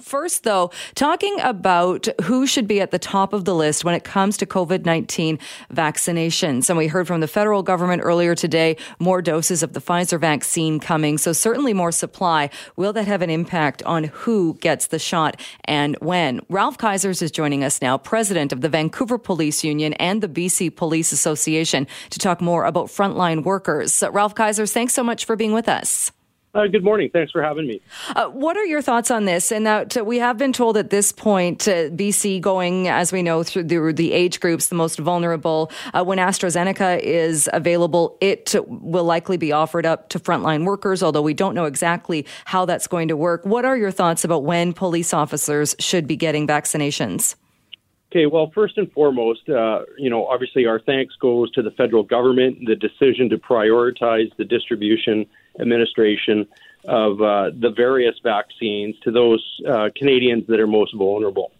First, though, talking about who should be at the top of the list when it comes to COVID 19 vaccinations. And we heard from the federal government earlier today more doses of the Pfizer vaccine coming. So, certainly more supply. Will that have an impact on who gets the shot and when? Ralph Kaisers is joining us now, president of the Vancouver Police Union and the BC Police Association, to talk more about frontline workers. Ralph Kaisers, thanks so much for being with us. Uh, good morning. Thanks for having me. Uh, what are your thoughts on this? And that uh, we have been told at this point, uh, BC going, as we know, through the, the age groups, the most vulnerable. Uh, when AstraZeneca is available, it will likely be offered up to frontline workers, although we don't know exactly how that's going to work. What are your thoughts about when police officers should be getting vaccinations? Okay, well, first and foremost, uh, you know, obviously our thanks goes to the federal government, the decision to prioritize the distribution administration of uh, the various vaccines to those uh, Canadians that are most vulnerable.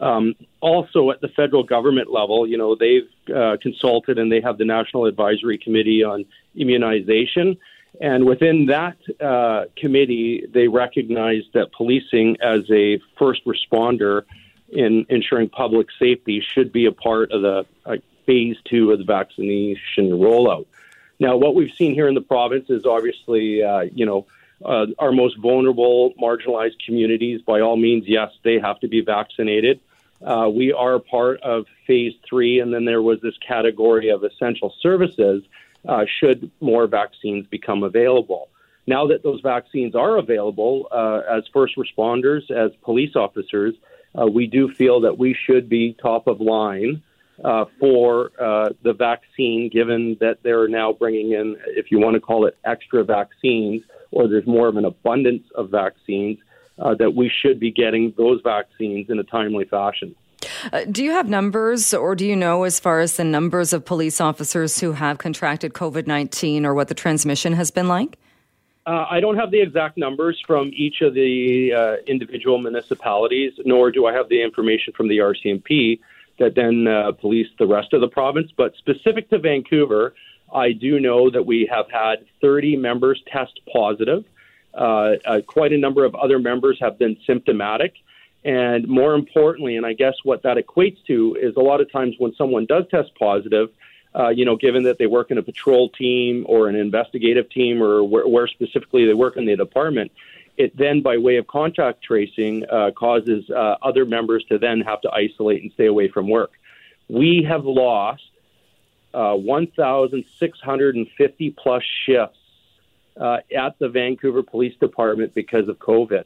Um, also, at the federal government level, you know, they've uh, consulted and they have the National Advisory Committee on Immunization. And within that uh, committee, they recognize that policing as a first responder in ensuring public safety should be a part of the uh, phase two of the vaccination rollout. Now, what we've seen here in the province is obviously, uh, you know, uh, our most vulnerable, marginalized communities. By all means, yes, they have to be vaccinated. Uh, we are part of phase three, and then there was this category of essential services uh, should more vaccines become available. Now that those vaccines are available, uh, as first responders, as police officers, uh, we do feel that we should be top of line uh, for uh, the vaccine, given that they're now bringing in, if you want to call it extra vaccines, or there's more of an abundance of vaccines, uh, that we should be getting those vaccines in a timely fashion. Uh, do you have numbers, or do you know as far as the numbers of police officers who have contracted COVID 19 or what the transmission has been like? Uh, I don't have the exact numbers from each of the uh, individual municipalities, nor do I have the information from the RCMP that then uh, police the rest of the province. But specific to Vancouver, I do know that we have had 30 members test positive. Uh, uh, quite a number of other members have been symptomatic. And more importantly, and I guess what that equates to is a lot of times when someone does test positive, uh, you know, given that they work in a patrol team or an investigative team or where, where specifically they work in the department, it then, by way of contact tracing, uh, causes uh, other members to then have to isolate and stay away from work. We have lost uh, 1,650 plus shifts uh, at the Vancouver Police Department because of COVID.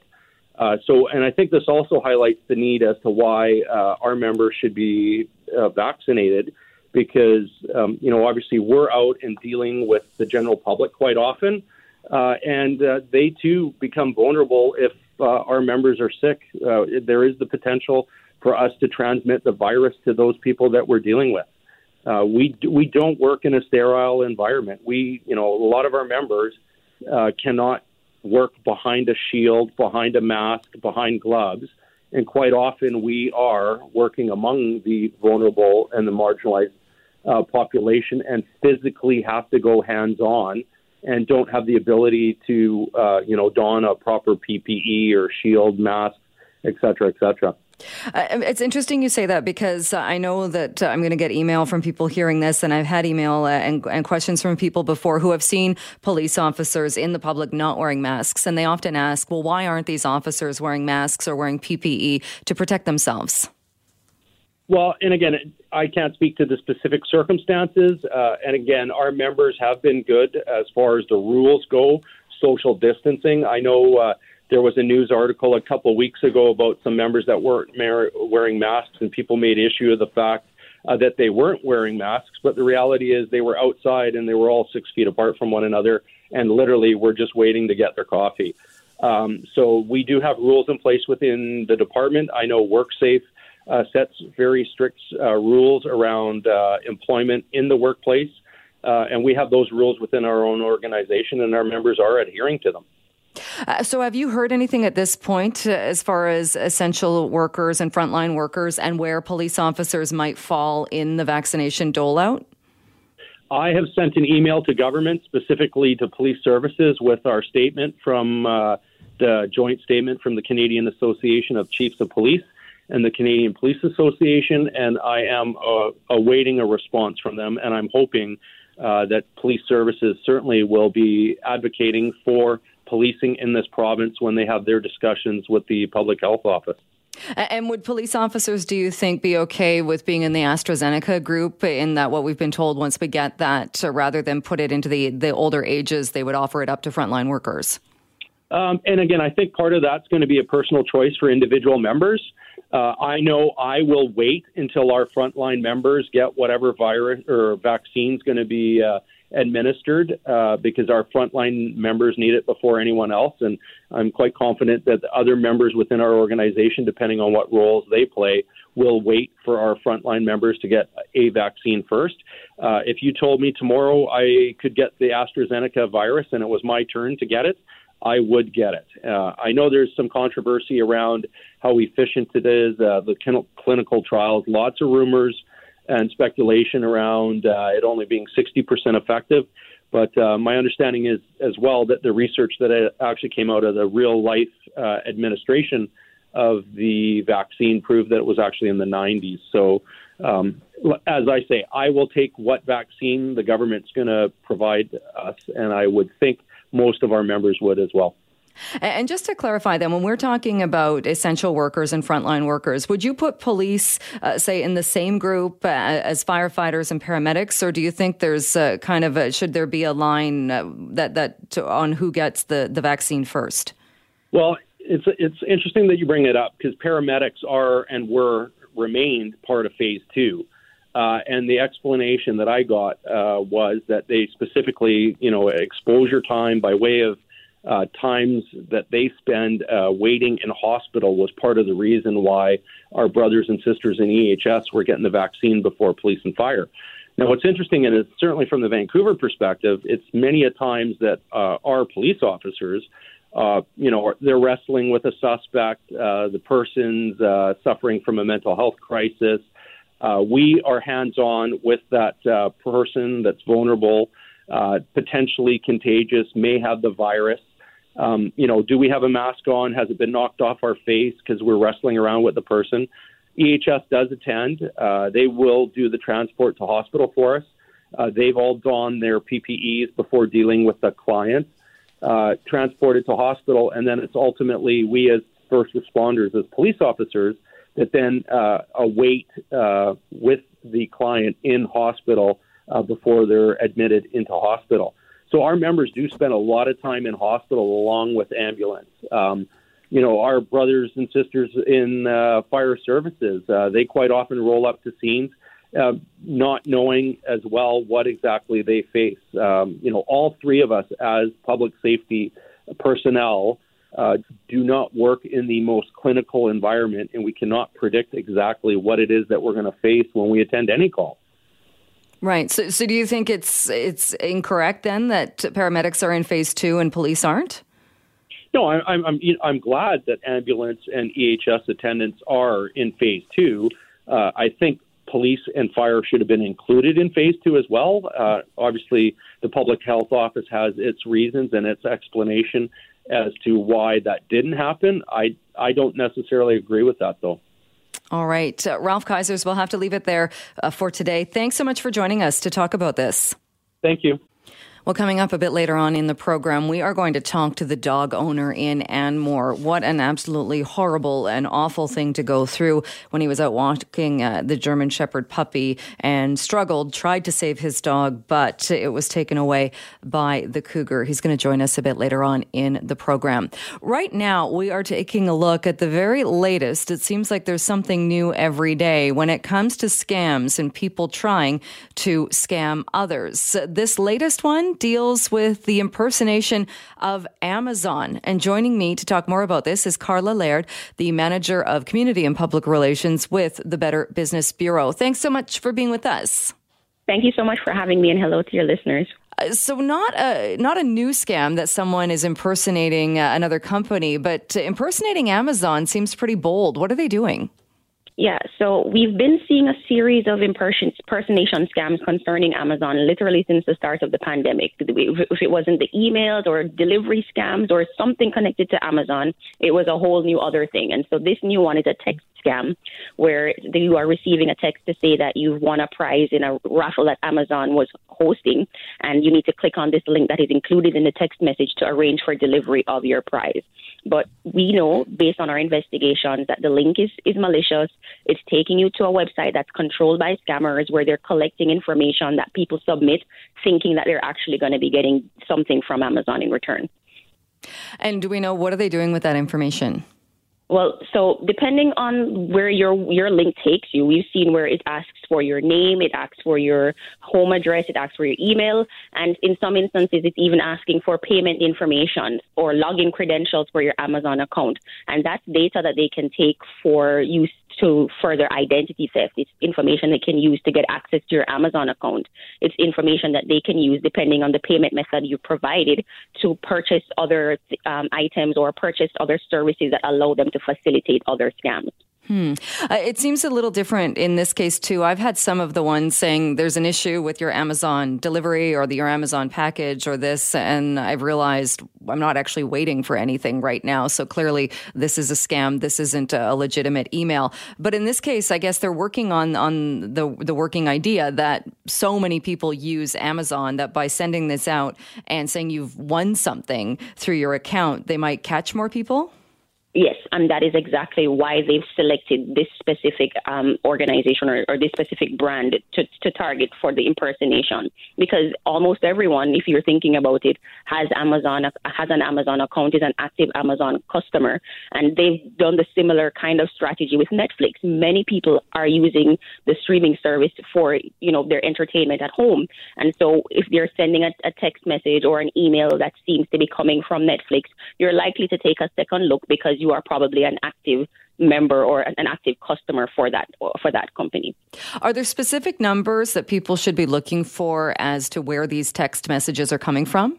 Uh, so, and I think this also highlights the need as to why uh, our members should be vaccinated because, um, you know, obviously we're out and dealing with the general public quite often, uh, and uh, they too become vulnerable if uh, our members are sick. Uh, there is the potential for us to transmit the virus to those people that we're dealing with. Uh, we we don't work in a sterile environment. We, you know, a lot of our members uh, cannot work behind a shield, behind a mask, behind gloves, and quite often we are working among the vulnerable and the marginalized population and physically have to go hands on and don't have the ability to, uh, you know, don a proper PPE or shield, mask, et cetera, et cetera. Uh, it's interesting you say that because I know that uh, I'm going to get email from people hearing this, and I've had email uh, and, and, questions from people before who have seen police officers in the public not wearing masks. And they often ask, well, why aren't these officers wearing masks or wearing PPE to protect themselves? Well, and again, I can't speak to the specific circumstances. Uh, and again, our members have been good as far as the rules go, social distancing. I know uh, there was a news article a couple of weeks ago about some members that weren't wearing masks, and people made issue of the fact uh, that they weren't wearing masks. But the reality is they were outside and they were all six feet apart from one another, and literally were just waiting to get their coffee. Um, so we do have rules in place within the department. I know WorkSafe uh, sets very strict uh, rules around uh, employment in the workplace, uh, and we have those rules within our own organization, and our members are adhering to them. Uh, so, have you heard anything at this point uh, as far as essential workers and frontline workers and where police officers might fall in the vaccination dole out? I have sent an email to government, specifically to police services, with our statement from uh, joint statement from the Canadian Association of Chiefs of Police and the Canadian Police Association, and I am uh, awaiting a response from them, and I'm hoping uh, that police services certainly will be advocating for policing in this province when they have their discussions with the public health office. And would police officers, do you think, be okay with being in the AstraZeneca group in that what we've been told once we get that, uh, rather than put it into the, the older ages, they would offer it up to frontline workers? Um, and again, I think part of that's going to be a personal choice for individual members. Uh, I know I will wait until our frontline members get whatever virus or vaccine is going to be uh, administered uh, because our frontline members need it before anyone else. And I'm quite confident that the other members within our organization, depending on what roles they play, will wait for our frontline members to get a vaccine first. Uh, if you told me tomorrow I could get the AstraZeneca virus and it was my turn to get it, I would get it. Uh, I know there's some controversy around how efficient it is, uh, the clinical trials, lots of rumors and speculation around uh, it only being 60% effective. But uh, my understanding is as well that the research that actually came out of the real life uh, administration of the vaccine proved that it was actually in the 90s. So, um, as I say, I will take what vaccine the government's going to provide us, and I would think most of our members would as well. And just to clarify, then, when we're talking about essential workers and frontline workers, would you put police, uh, say, in the same group uh, as firefighters and paramedics, or do you think there's uh, kind of a, should there be a line uh, that that to, on who gets the the vaccine first? Well, it's it's interesting that you bring it up because paramedics are and were remained part of phase two. Uh, and the explanation that I got uh, was that they specifically, you know, exposure time by way of uh, times that they spend uh, waiting in hospital was part of the reason why our brothers and sisters in EHS were getting the vaccine before police and fire. Now, what's interesting, and it's certainly from the Vancouver perspective, it's many a times that uh, our police officers, uh, you know, they're wrestling with a suspect, uh, the person's uh, suffering from a mental health crisis. Uh, we are hands on with that uh, person that's vulnerable, uh, potentially contagious, may have the virus. Um, you know, do we have a mask on? Has it been knocked off our face because we're wrestling around with the person? EHS does attend. Uh, they will do the transport to hospital for us. Uh, they've all donned their PPEs before dealing with the client, uh, transported to hospital, and then it's ultimately we as first responders, as police officers, that then uh, await uh, with the client in hospital uh, before they're admitted into hospital. So our members do spend a lot of time in hospital along with ambulance. Um, you know, our brothers and sisters in uh, fire services, uh, they quite often roll up to scenes uh, not knowing as well what exactly they face. Um, you know, all three of us as public safety personnel uh, do not work in the most clinical environment, and we cannot predict exactly what it is that we're going to face when we attend any call. Right. So, so do you think it's it's incorrect then that paramedics are in phase two and police aren't? No, I, I'm I'm I'm glad that ambulance and EHS attendants are in phase two. Uh, I think police and fire should have been included in phase two as well. Uh, obviously, the public health office has its reasons and its explanation as to why that didn't happen. I I don't necessarily agree with that though. All right. Uh, Ralph Kaisers, we'll have to leave it there uh, for today. Thanks so much for joining us to talk about this. Thank you. Well, coming up a bit later on in the program, we are going to talk to the dog owner in Anmore. What an absolutely horrible and awful thing to go through when he was out walking uh, the German Shepherd puppy and struggled, tried to save his dog, but it was taken away by the cougar. He's going to join us a bit later on in the program. Right now, we are taking a look at the very latest. It seems like there's something new every day when it comes to scams and people trying to scam others. This latest one deals with the impersonation of Amazon. And joining me to talk more about this is Karla Laird, the manager of community and public relations with the Better Business Bureau. Thanks so much for being with us. Thank you so much for having me, and hello to your listeners. Uh, so not a not a new scam that someone is impersonating uh, another company, but impersonating Amazon seems pretty bold. What are they doing? Yeah, so we've been seeing a series of impersonation scams concerning Amazon literally since the start of the pandemic. If it wasn't the emails or delivery scams or something connected to Amazon, it was a whole new other thing. And so this new one is a text scam where you are receiving a text to say that you've won a prize in a raffle that Amazon was hosting, and you need to click on this link that is included in the text message to arrange for delivery of your prize. But we know, based on our investigations, that the link is, is malicious. It's taking you to a website that's controlled by scammers where they're collecting information that people submit thinking that they're actually going to be getting something from Amazon in return. And do we know what are they doing with that information? Well, so depending on where your your link takes you, we've seen where it asks for your name, it asks for your home address, it asks for your email, and in some instances, it's even asking for payment information or login credentials for your Amazon account, and that's data that they can take for use to further identity theft. It's information they can use to get access to your Amazon account. It's information that they can use depending on the payment method you provided to purchase other um, items or purchase other services that allow them to facilitate other scams. Hmm. Uh, it seems a little different in this case too. I've had some of the ones saying there's an issue with your Amazon delivery or the, your Amazon package or this, and I've realized I'm not actually waiting for anything right now. So clearly, this is a scam. This isn't a legitimate email. But in this case, I guess they're working on on the the working idea that so many people use Amazon that by sending this out and saying you've won something through your account, they might catch more people. Yes, and that is exactly why they've selected this specific um, organization or, or, this specific brand to, to target for the impersonation. Because almost everyone, if you're thinking about it, has Amazon has an Amazon account, is an active Amazon customer, and they've done the similar kind of strategy with Netflix. Many people are using the streaming service for you know their entertainment at home, and so if they're sending a, a text message or an email that seems to be coming from Netflix, you're likely to take a second look because you are probably an active member or an active customer for that for that company. Are there specific numbers that people should be looking for as to where these text messages are coming from?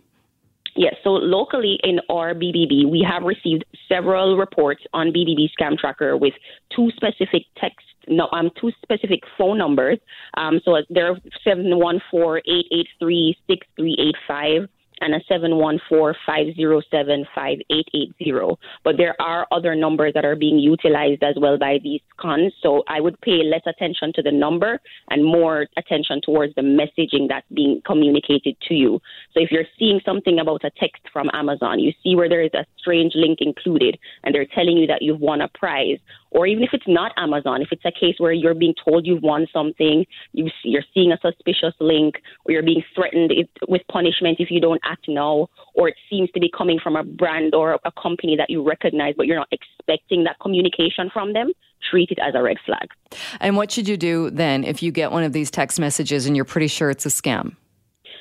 Yes, so locally in our BBB, we have received several reports on BBB Scam Tracker with two specific text no, um, two specific phone numbers. Um, so there are seven one four eight eight three six three eight five and a 714-507-5880. But there are other numbers that are being utilized as well by these cons. So I would pay less attention to the number and more attention towards the messaging that's being communicated to you. So if you're seeing something about a text from Amazon, you see where there is a strange link included and they're telling you that you've won a prize or even if it's not Amazon, if it's a case where you're being told you've won something, you see, you're seeing a suspicious link, or you're being threatened with punishment if you don't act now, or it seems to be coming from a brand or a company that you recognize, but you're not expecting that communication from them, treat it as a red flag. And what should you do then if you get one of these text messages and you're pretty sure it's a scam?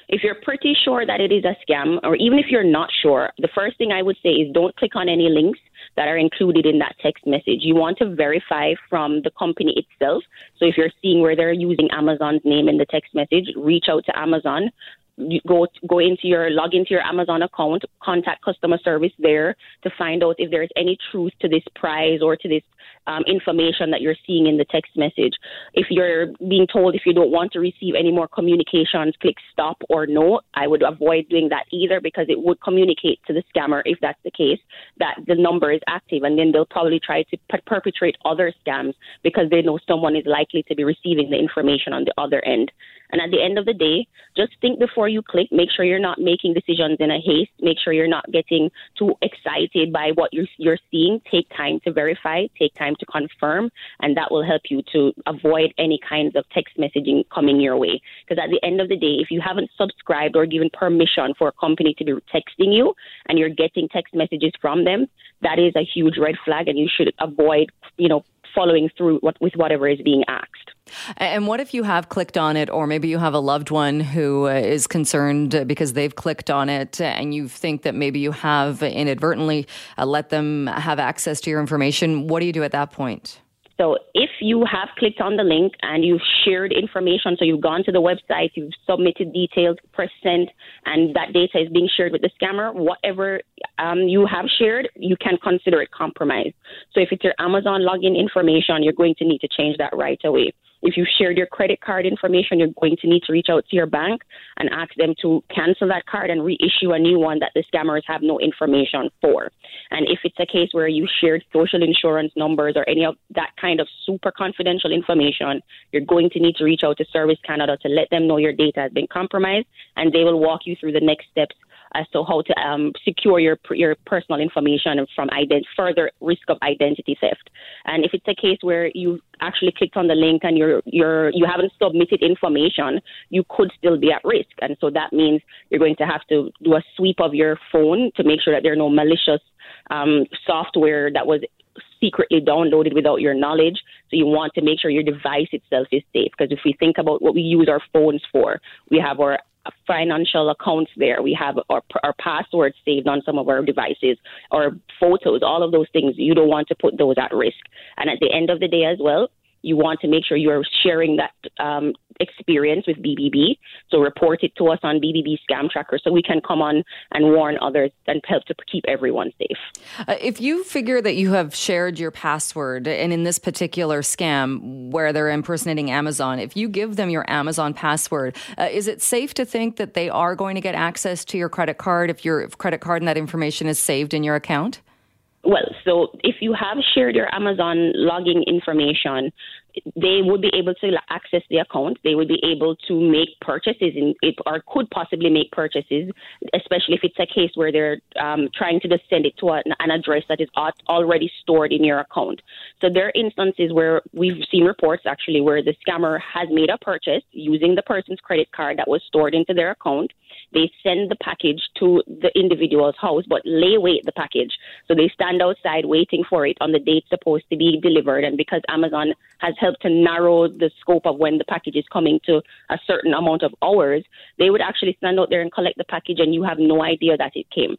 If you're pretty sure that it is a scam, or even if you're not sure, the first thing I would say is don't click on any links that are included in that text message. You want to verify from the company itself. So if you're seeing where they're using Amazon's name in the text message, reach out to Amazon, go go into your log into your Amazon account, contact customer service there to find out if there's any truth to this prize or to this um, information that you're seeing in the text message. If you're being told if you don't want to receive any more communications, click stop or no. I would avoid doing that either because it would communicate to the scammer if that's the case that the number is active, and then they'll probably try to per- perpetrate other scams because they know someone is likely to be receiving the information on the other end. And at the end of the day, just think before you click. Make sure you're not making decisions in a haste. Make sure you're not getting too excited by what you're, you're seeing. Take time to verify, take time to confirm, and that will help you to avoid any kinds of text messaging coming your way. Because at the end of the day, if you haven't subscribed or given permission for a company to be texting you and you're getting text messages from them, that is a huge red flag, and you should avoid, you know, following through with whatever is being asked. And what if you have clicked on it, or maybe you have a loved one who uh, concerned because they've clicked on it, and you think that maybe you have inadvertently uh, let them have access to your information? What do you do at that point? So if you have clicked on the link and you've shared information, so you've gone to the website, you've submitted details, press send, and that data is being shared with the scammer, whatever um, you have shared, you can consider it compromised. So if it's your Amazon login information, you're going to need to change that right away. If you shared your credit card information, you're going to need to reach out to your bank and ask them to cancel that card and reissue a new one that the scammers have no information for. And if it's a case where you shared social insurance numbers or any of that kind of super confidential information, you're going to need to reach out to Service Canada to let them know your data has been compromised, and they will walk you through the next steps as to how to um, secure your your personal information from ident- further risk of identity theft. And if it's a case where you actually clicked on the link and you're you're you haven't submitted information, you could still be at risk. And so that means you're going to have to do a sweep of your phone to make sure that there are no malicious um, software that was secretly downloaded without your knowledge. So you want to make sure your device itself is safe. Because if we think about what we use our phones for, we have our financial accounts there. We have our, our passwords saved on some of our devices, our photos, all of those things. You don't want to put those at risk. And at the end of the day as well, you want to make sure you're sharing that um, experience with BBB. So report it to us on BBB Scam Tracker so we can come on and warn others and help to keep everyone safe. Uh, if you figure that you have shared your password, and in this particular scam where they're impersonating Amazon, if you give them your Amazon password, uh, is it safe to think that they are going to get access to your credit card if your credit card and that information is saved in your account? Well, so if you have shared your Amazon logging information, they would be able to access the account. They would be able to make purchases in or could possibly make purchases, especially if it's a case where they're um, trying to just send it to an, address that is already stored in your account. So there are instances where we've seen reports actually where the scammer has made a purchase using the person's credit card that was stored into their account they send the package to the individual's house, but lay wait the package. So they stand outside waiting for it on the date supposed to be delivered. And because Amazon has to narrow the scope of when the package is coming to a certain amount of hours, they would actually stand out there and collect the package, and you have no idea that it came.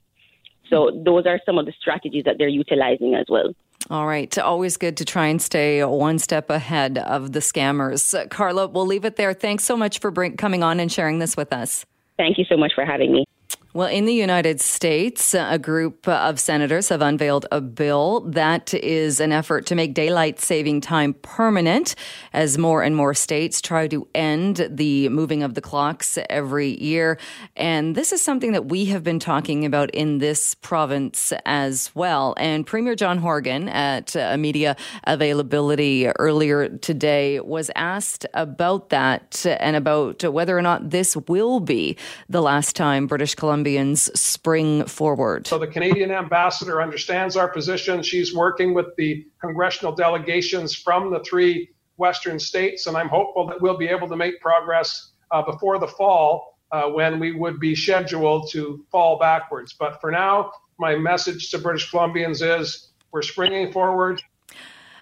So those are some of the strategies that they're utilizing as well. All right. Always good to try and stay one step ahead of the scammers. Karla, we'll leave it there. Thanks so much for bring, coming on and sharing this with us. Thank you so much for having me. Well, in the United States, uh, a group of senators have unveiled a bill that is an effort to make daylight saving time permanent as more and more states try to end the moving of the clocks every year. And this is something that we have been talking about in this province as well. And Premier John Horgan at a media availability earlier today was asked about that and about whether or not this will be the last time British Columbia Columbians spring forward. So the Canadian ambassador understands our position. She's working with the congressional delegations from the three Western states, and I'm hopeful that we'll be able to make progress uh, before the fall uh, when we would be scheduled to fall backwards. But for now, my message to British Columbians is we're springing forward.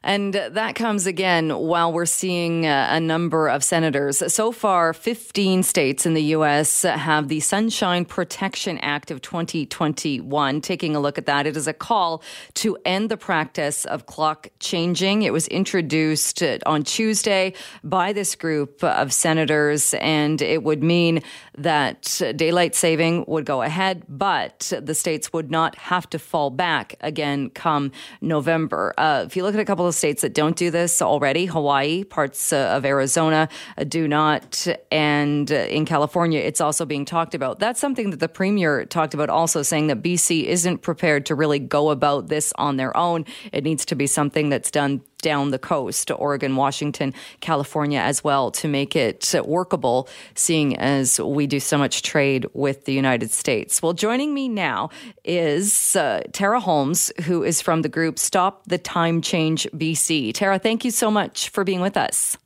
And that comes again while we're seeing uh, a number of senators. So far, 15 states in the U.S. have the Sunshine Protection Act of 2021. Taking a look at that, it is a call to end the practice of clock changing. It was introduced on Tuesday by this group of senators, and it would mean that daylight saving would go ahead, but the states would not have to fall back again come November. Uh, if you look at a couple of states that don't do this already. Hawaii, parts uh, of Arizona uh, do not. And uh, in California, it's also being talked about. That's something that the premier talked about also, saying that BC isn't prepared to really go about this on their own. It needs to be something that's done down the coast, to Oregon, Washington, California as well, to make it workable, seeing as we do so much trade with the United States. Well, joining me now is uh, Tara Holmes, who is from the group Stop the Time Change BC. Tara, thank you so much for being with us.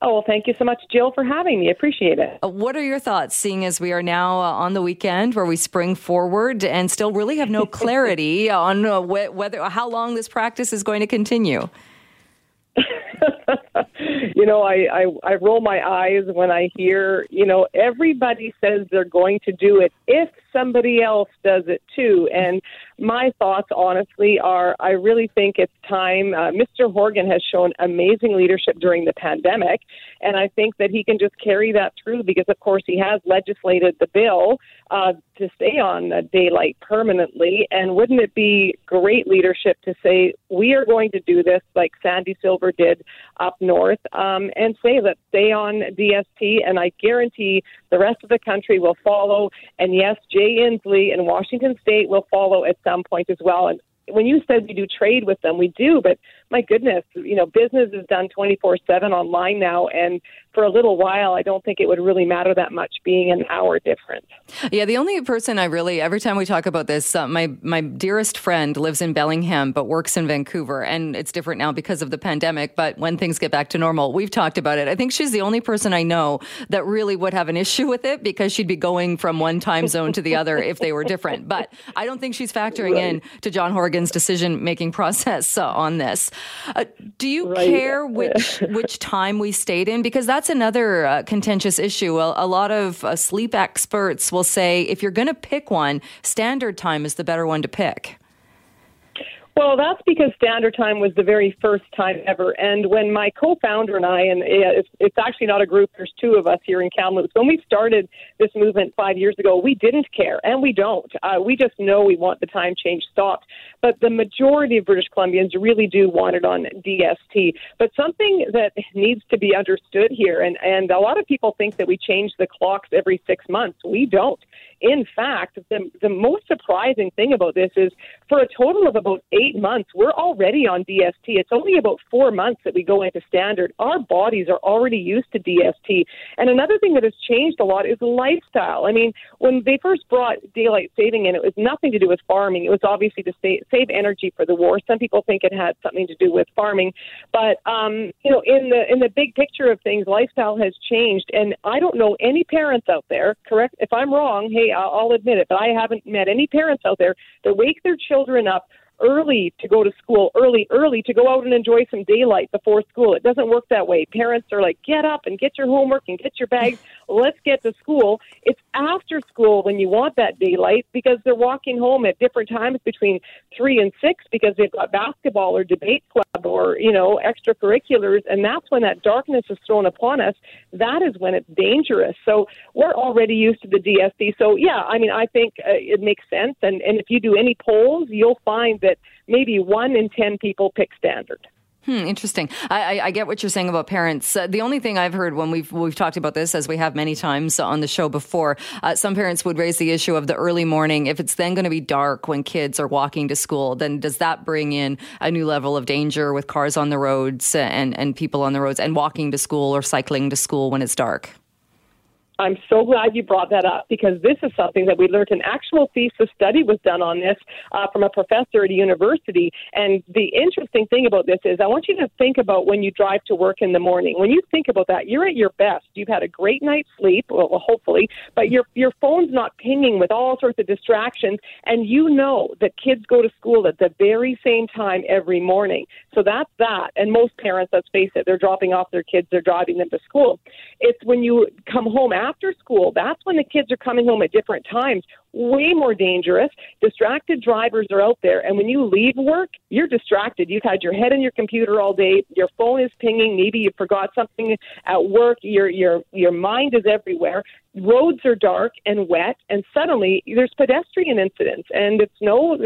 Oh, well, thank you so much, Jill, for having me. Appreciate it. Uh, what are your thoughts, seeing as we are now uh, on the weekend where we spring forward and still really have no clarity on uh, wh- whether how long this practice is going to continue? you know, I, I I roll my eyes when I hear, you know, everybody says they're going to do it if somebody else does it too. And my thoughts, honestly, are I really think it's time. Uh, Mr. Horgan has shown amazing leadership during the pandemic, and I think that he can just carry that through because, of course, he has legislated the bill uh, to stay on daylight permanently. And wouldn't it be great leadership to say we are going to do this like Sandy Silver did up north, um, and say let's stay on DST, and I guarantee the rest of the country will follow. And yes, Jay Inslee and Washington State will follow at some point as well. And when you said we do trade with them, we do, but my goodness, you know, business is done 24 7 online now. And for a little while, I don't think it would really matter that much being an hour different. Yeah, the only person I really, every time we talk about this, uh, my, my dearest friend lives in Bellingham but works in Vancouver. And it's different now because of the pandemic. But when things get back to normal, we've talked about it. I think she's the only person I know that really would have an issue with it because she'd be going from one time zone to the other if they were different. But I don't think she's factoring right. in to John Horgan's decision making process uh, on this. Uh, do you right. care which which time we stayed in? Because that's another uh, contentious issue. A, a lot of uh, sleep experts will say if you're going to pick one, standard time is the better one to pick. Well, that's because Standard Time was the very first time ever. And when my co-founder and I, and it's, it's actually not a group, there's two of us here in Kamloops. When we started this movement five years ago, we didn't care, and we don't. Uh, we just know we want the time change stopped. But the majority of British Columbians really do want it on DST. But something that needs to be understood here, and, and a lot of people think that we change the clocks every six months. We don't. In fact, the, the most surprising thing about this is for a total of about eight months, we're already on DST. It's only about four months that we go into standard. Our bodies are already used to DST. And another thing that has changed a lot is lifestyle. I mean, when they first brought daylight saving in, it was nothing to do with farming. It was obviously to save, save energy for the war. Some people think it had something to do with farming, but um, you know, in the in the big picture of things, lifestyle has changed. And I don't know any parents out there. Correct? If I'm wrong, hey, I'll admit it, but I haven't met any parents out there that wake their children up early to go to school, early, early to go out and enjoy some daylight before school. It doesn't work that way. Parents are like, get up and get your homework and get your bags. Let's get to school. It's after school when you want that daylight because they're walking home at different times between three and six because they've got basketball or debate club or, you know, extracurriculars. And that's when that darkness is thrown upon us. That is when it's dangerous. So we're already used to the DST. So, yeah, I mean, I think uh, it makes sense. And, and if you do any polls, you'll find that that maybe one in 10 people pick standard. Hmm, interesting. I, I, I, get what you're saying about parents. Uh, the only thing I've heard when we've we've talked about this, as we have many times on the show before, uh, some parents would raise the issue of the early morning. If it's then going to be dark when kids are walking to school, then does that bring in a new level of danger with cars on the roads and and people on the roads and walking to school or cycling to school when it's dark? I'm so glad you brought that up because this is something that we learned. An actual thesis study was done on this uh, from a professor at a university. And the interesting thing about this is, I want you to think about when you drive to work in the morning. When you think about that, you're at your best. You've had a great night's sleep, well, hopefully, but your your phone's not pinging with all sorts of distractions, and you know that kids go to school at the very same time every morning. So that's that. And most parents, let's face it, they're dropping off their kids, they're driving them to school. It's when you come home after after school, that's when the kids are coming home at different times way more dangerous. Distracted drivers are out there, and when you leave work, you're distracted. You've had your head in your computer all day. Your phone is pinging. Maybe you forgot something at work. Your your your mind is everywhere. Roads are dark and wet, and suddenly there's pedestrian incidents. And it's no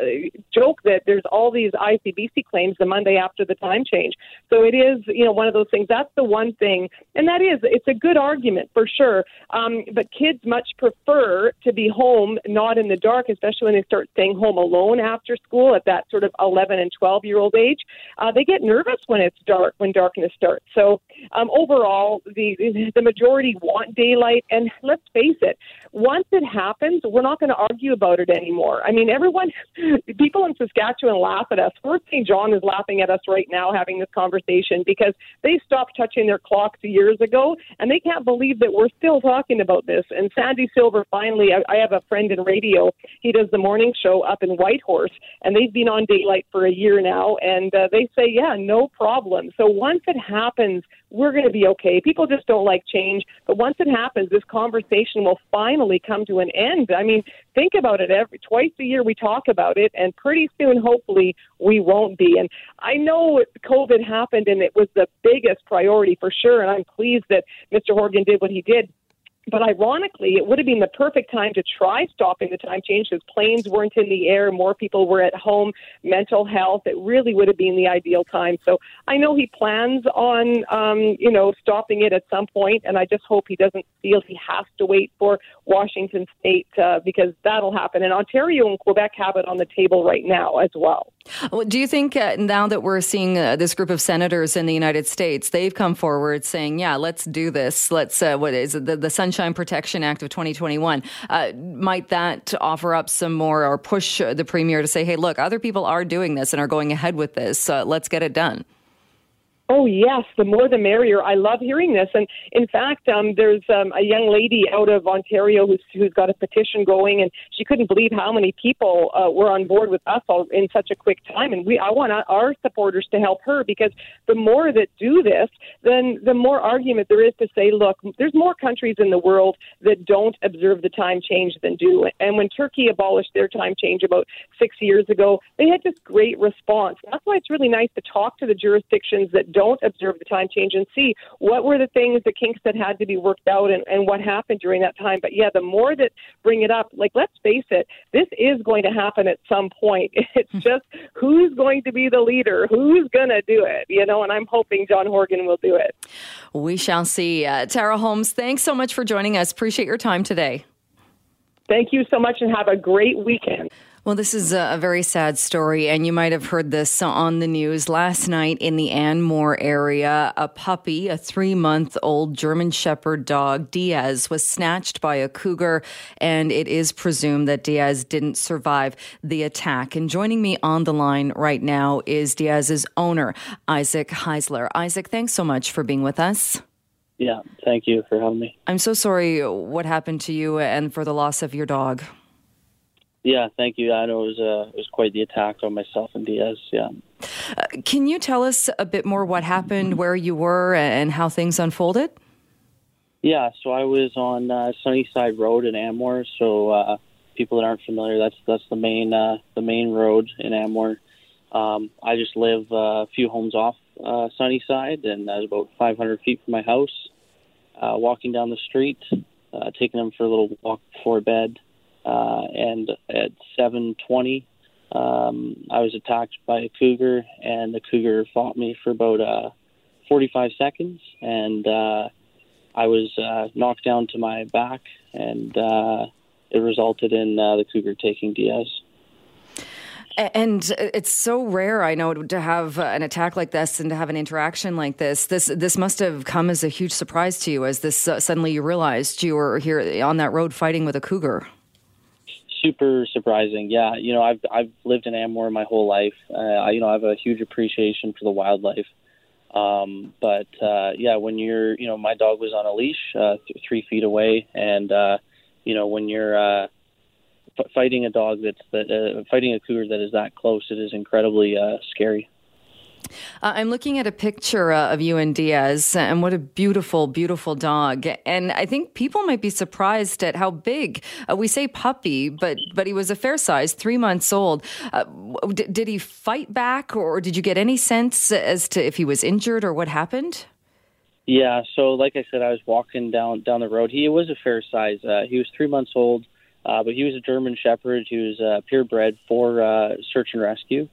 joke that there's all these ICBC claims the Monday after the time change. So it is, you know, one of those things. That's the one thing, and that is, it's a good argument for sure. Um, but kids much prefer to be home home, not in the dark, especially when they start staying home alone after school at that sort of 11 and 12 year old age. Uh, they get nervous when it's dark, when darkness starts. So um, overall, the the majority want daylight, and let's face it, once it happens, we're not going to argue about it anymore. I mean, everyone, people in Saskatchewan laugh at us. Fort St. John is laughing at us right now having this conversation because they stopped touching their clocks years ago, and they can't believe that we're still talking about this. And Sandy Silver finally, I, I have a a friend in radio. He does the morning show up in Whitehorse, and they've been on daylight for a year now, and uh, they say, yeah, no problem. So once it happens, we're going to be okay. People just don't like change, but once it happens, this conversation will finally come to an end. I mean, think about it. Every twice a year we talk about it, and pretty soon, hopefully, we won't be. And I know COVID happened, and it was the biggest priority for sure. And I'm pleased that Mr. Horgan did what he did. But ironically, it would have been the perfect time to try stopping the time change because planes weren't in the air, more people were at home, mental health. It really would have been the ideal time. So I know he plans on, um, you know, stopping it at some point, and I just hope he doesn't feel he has to wait for Washington State uh, because that'll happen. And Ontario and Quebec have it on the table right now as well. well do you think uh, now that we're seeing uh, this group of senators in the United States, they've come forward saying, "Yeah, let's do this. Let's uh, what is it, the the Sunshine." Sunshine Protection Act of 2021. Uh, might that offer up some more or push the premier to say, hey, look, other people are doing this and are going ahead with this. Uh, let's get it done? Oh yes, the more the merrier. I love hearing this, and in fact, um, there's um, a young lady out of Ontario who's who's got a petition going, and she couldn't believe how many people uh, were on board with us all in such a quick time. And we, I want our supporters to help her because the more that do this, then the more argument there is to say, look, there's more countries in the world that don't observe the time change than do. And when Turkey abolished their time change about six years ago, they had this great response. That's why it's really nice to talk to the jurisdictions that don't observe the time change and see what were the things, the kinks that had to be worked out and, and what happened during that time. But yeah, the more that bring it up, like let's face it, this is going to happen at some point. It's hmm. just who's going to be the leader, who's going to do it, you know, and I'm hoping John Horgan will do it. We shall see. Uh, Tara Holmes, thanks so much for joining us. Appreciate your time today. Thank you so much and have a great weekend. Well, this is a very sad story, and you might have heard this on the news last night in the Anmore area. A puppy, a three month old German Shepherd dog, Diaz, was snatched by a cougar, and it is presumed that Diaz didn't survive the attack. And joining me on the line right now is Diaz's owner, Isaac Heisler. Isaac, thanks so much for being with us. Yeah, thank you for having me. I'm so sorry what happened to you and for the loss of your dog. Yeah, thank you. I know it was uh, it was quite the attack on myself and Diaz. Yeah. Uh, can you tell us a bit more what happened, where you were, and how things unfolded? Yeah, so I was on uh, Sunnyside Road in Anmore. So uh, people that aren't familiar, that's that's the main uh, the main road in Anmore. Um, I just live uh, a few homes off uh, Sunnyside, and I was about 500 feet from my house. Uh, walking down the street, uh, taking them for a little walk before bed. Uh, and at 7:20, um, I was attacked by a cougar, and the cougar fought me for about uh, 45 seconds, and uh, I was uh, knocked down to my back, and uh, it resulted in uh, the cougar taking Diaz. And it's so rare, I know, to have an attack like this and to have an interaction like this. This this must have come as a huge surprise to you, as this uh, suddenly you realized you were here on that road fighting with a cougar super surprising. Yeah, you know, I've I've lived in Anmore my whole life. Uh, I, you know, I have a huge appreciation for the wildlife. Um, but uh, yeah, when you're, you know, my dog was on a leash, uh, th- three feet away, and uh, you know, when you're uh, f- fighting a dog that's that uh, fighting a cougar that is that close, it is incredibly uh, scary. Uh, I'm looking at a picture uh, of you and Diaz, and what a beautiful, beautiful dog. And I think people might be surprised at how big. Uh, we say puppy, but but he was a fair size, three months old. Uh, d- did he fight back, or did you get any sense as to if he was injured or what happened? Yeah, so like I said, I was walking down down the road. He was a fair size. Uh, he was three months old, uh, but he was a German Shepherd. He was purebred for search and rescue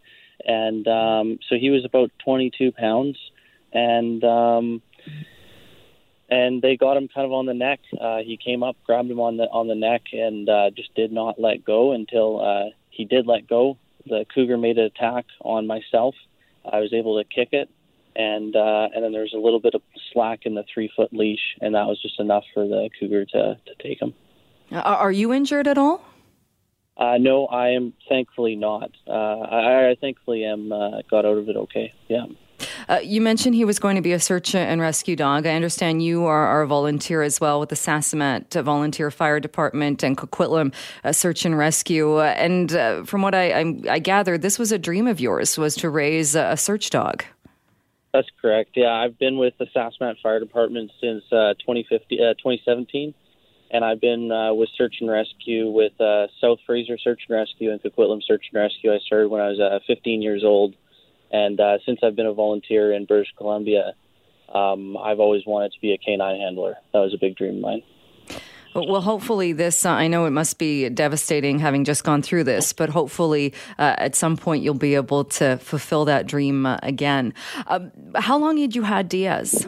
and um, so he was about 22 pounds, and um, and they got him kind of on the neck. Uh, he came up, grabbed him on the on the neck, and uh, just did not let go until uh, he did let go. The cougar made an attack on myself. I was able to kick it, and uh, and then there was a little bit of slack in the three foot leash, and that was just enough for the cougar to to take him. Are you injured at all? Uh, no, I am thankfully not. Uh, I, I thankfully am uh, got out of it okay. Yeah. Uh, you mentioned he was going to be a search and rescue dog. I understand you are, are a volunteer as well with the Sasamat Volunteer Fire Department and Coquitlam uh, Search and Rescue. Uh, and uh, from what I, I, I gathered, this was a dream of yours, was to raise a search dog. That's correct. Yeah, I've been with the Sasamat Fire Department since uh, 2015, uh, 2017, and I've been uh, with Search and Rescue with uh, South Fraser Search and Rescue and Coquitlam Search and Rescue. I started when I was uh, 15 years old, and uh, since I've been a volunteer in British Columbia, um, I've always wanted to be a canine handler. That was a big dream of mine. Well, hopefully, this, uh, I know it must be devastating having just gone through this, but hopefully uh, at some point you'll be able to fulfill that dream uh, again. Um, how long had you had Diaz?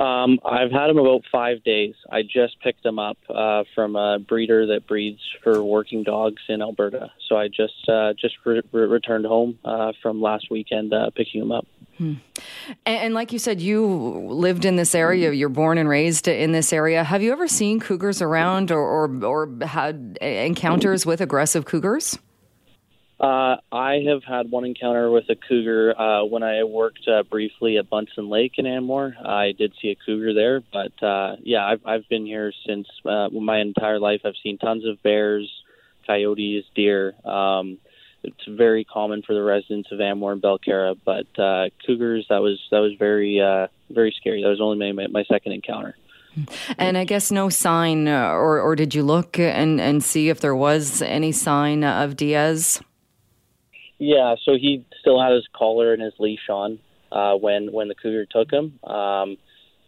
Um, I've had them about five days. I just picked them up uh, from a breeder that breeds for working dogs in Alberta. So I just uh, just re- returned home uh, from last weekend uh, picking them up. Hmm. And, and, like you said, you lived in this area. You're born and raised in this area. Have you ever seen cougars around, or or, or had encounters with aggressive cougars? Uh, I have had one encounter with a cougar uh, when I worked uh, briefly at Buntzen Lake in Anmore. I did see a cougar there, but uh, yeah, I've I've been here since uh, my entire life. I've seen tons of bears, coyotes, deer. Um, it's very common for the residents of Anmore and Belcarra, but uh, cougars that was that was very uh, very scary. That was only my my second encounter. And I guess no sign, uh, or or did you look and and see if there was any sign of Diaz? Yeah, so he still had his collar and his leash on uh, when when the cougar took him. Um,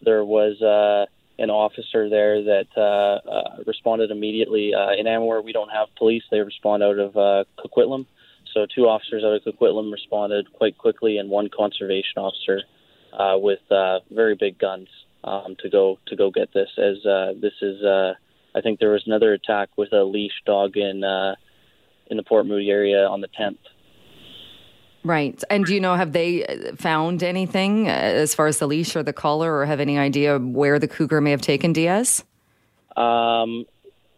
there was uh, an officer there that uh, uh, responded immediately. Uh, in Anmore, we don't have police; they respond out of uh, Coquitlam. So two officers out of Coquitlam responded quite quickly, and one conservation officer uh, with uh, very big guns um, to go to go get this. As uh, this is, uh, I think there was another attack with a leash dog in uh, in the Port Moody area on the 10th. Right. And do you know, have they found anything uh, as far as the leash or the collar, or have any idea where the cougar may have taken Diaz? Um,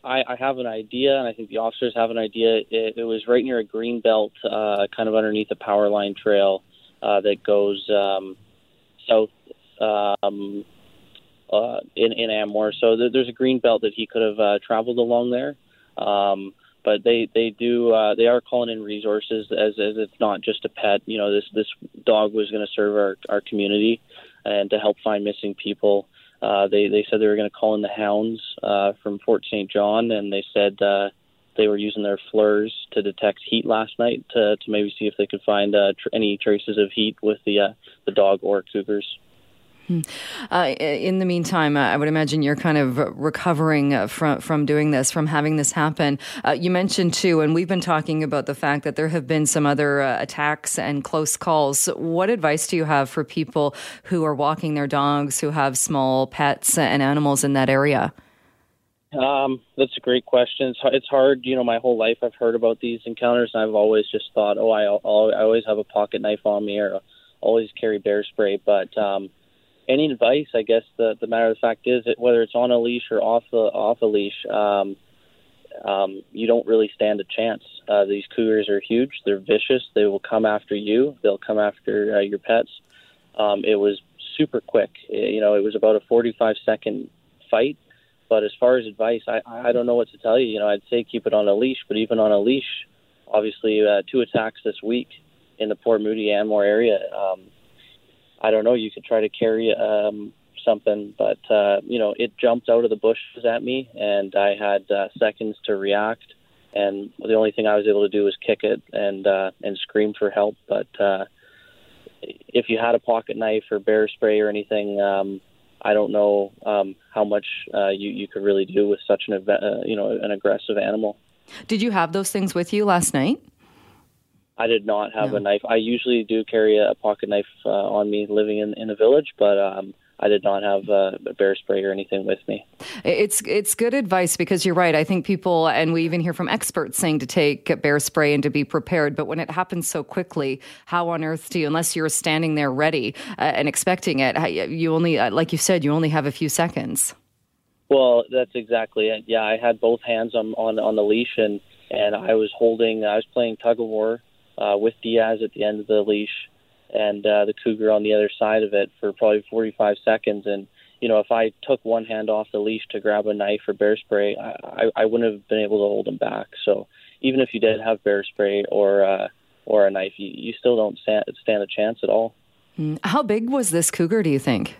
I, I have an idea, and I think the officers have an idea. It, it was right near a green belt, uh, kind of underneath a power line trail uh, that goes um, south um, uh, in, in Anmore. So th- there's a green belt that he could have uh, traveled along there. Um, but they they do uh, they are calling in resources as as it's not just a pet. You know, this this dog was going to serve our our community and to help find missing people. Uh, they they said they were going to call in the hounds uh, from Fort St. John, and they said uh, they were using their FLIRs to detect heat last night to to maybe see if they could find uh, tr- any traces of heat with the uh, the dog or cougars. Hmm. Uh, in the meantime, uh, I would imagine you're kind of recovering uh, from from doing this, from having this happen. Uh, you mentioned too, and we've been talking about the fact that there have been some other uh, attacks and close calls. What advice do you have for people who are walking their dogs, who have small pets and animals in that area? Um, that's a great question. It's, it's hard, you know. My whole life, I've heard about these encounters, and I've always just thought, oh, I, I always have a pocket knife on me, or always carry bear spray, but um, any advice, I guess the the matter of the fact is that whether it's on a leash or off the off a leash, um, um, you don't really stand a chance. Uh, these cougars are huge. They're vicious. They will come after you. They'll come after uh, your pets. Um, it was super quick. You know, it was about a 45 second fight. But as far as advice, I, I don't know what to tell you. You know, I'd say keep it on a leash. But even on a leash, obviously, uh, two attacks this week in the Port Moody Anmore area. Um, I don't know. You could try to carry um, something, but uh, you know, it jumped out of the bushes at me, and I had uh, seconds to react. And the only thing I was able to do was kick it and uh, and scream for help. But uh, if you had a pocket knife or bear spray or anything, um, I don't know um, how much uh, you you could really do with such an uh, you know an aggressive animal. Did you have those things with you last night? I did not have no. a knife. I usually do carry a pocket knife uh, on me living in, in a village, but um, I did not have uh, a bear spray or anything with me. It's it's good advice because you're right. I think people, and we even hear from experts saying to take bear spray and to be prepared. But when it happens so quickly, how on earth do you, unless you're standing there ready uh, and expecting it, you only, uh, like you said, you only have a few seconds. Well, that's exactly it. Yeah, I had both hands on on, on the leash and and I was holding. I was playing tug of war uh, with Diaz at the end of the leash, and uh, the cougar on the other side of it for probably 45 seconds. And you know, if I took one hand off the leash to grab a knife or bear spray, I, I, wouldn't have been able to hold him back. So even if you did have bear spray or uh, or a knife, you, you still don't stand, stand a chance at all. Hmm. How big was this cougar? Do you think?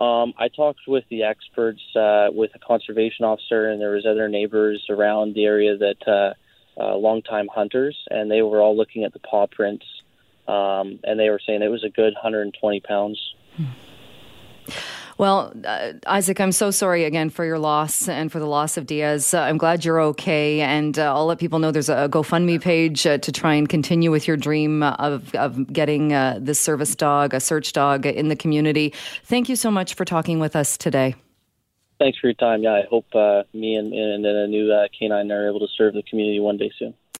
Um, I talked with the experts, uh, with a conservation officer, and there was other neighbors around the area that uh, uh, longtime hunters, and they were all looking at the paw prints, um, and they were saying it was a good 120 pounds. Well, uh, Isaac, I'm so sorry again for your loss and for the loss of Diaz. Uh, I'm glad you're okay, and uh, I'll let people know there's a GoFundMe page uh, to try and continue with your dream of of getting uh, this service dog, a search dog, in the community. Thank you so much for talking with us today. Thanks for your time. Yeah, I hope uh, me and, and, and a new uh, canine are able to serve the community one day soon.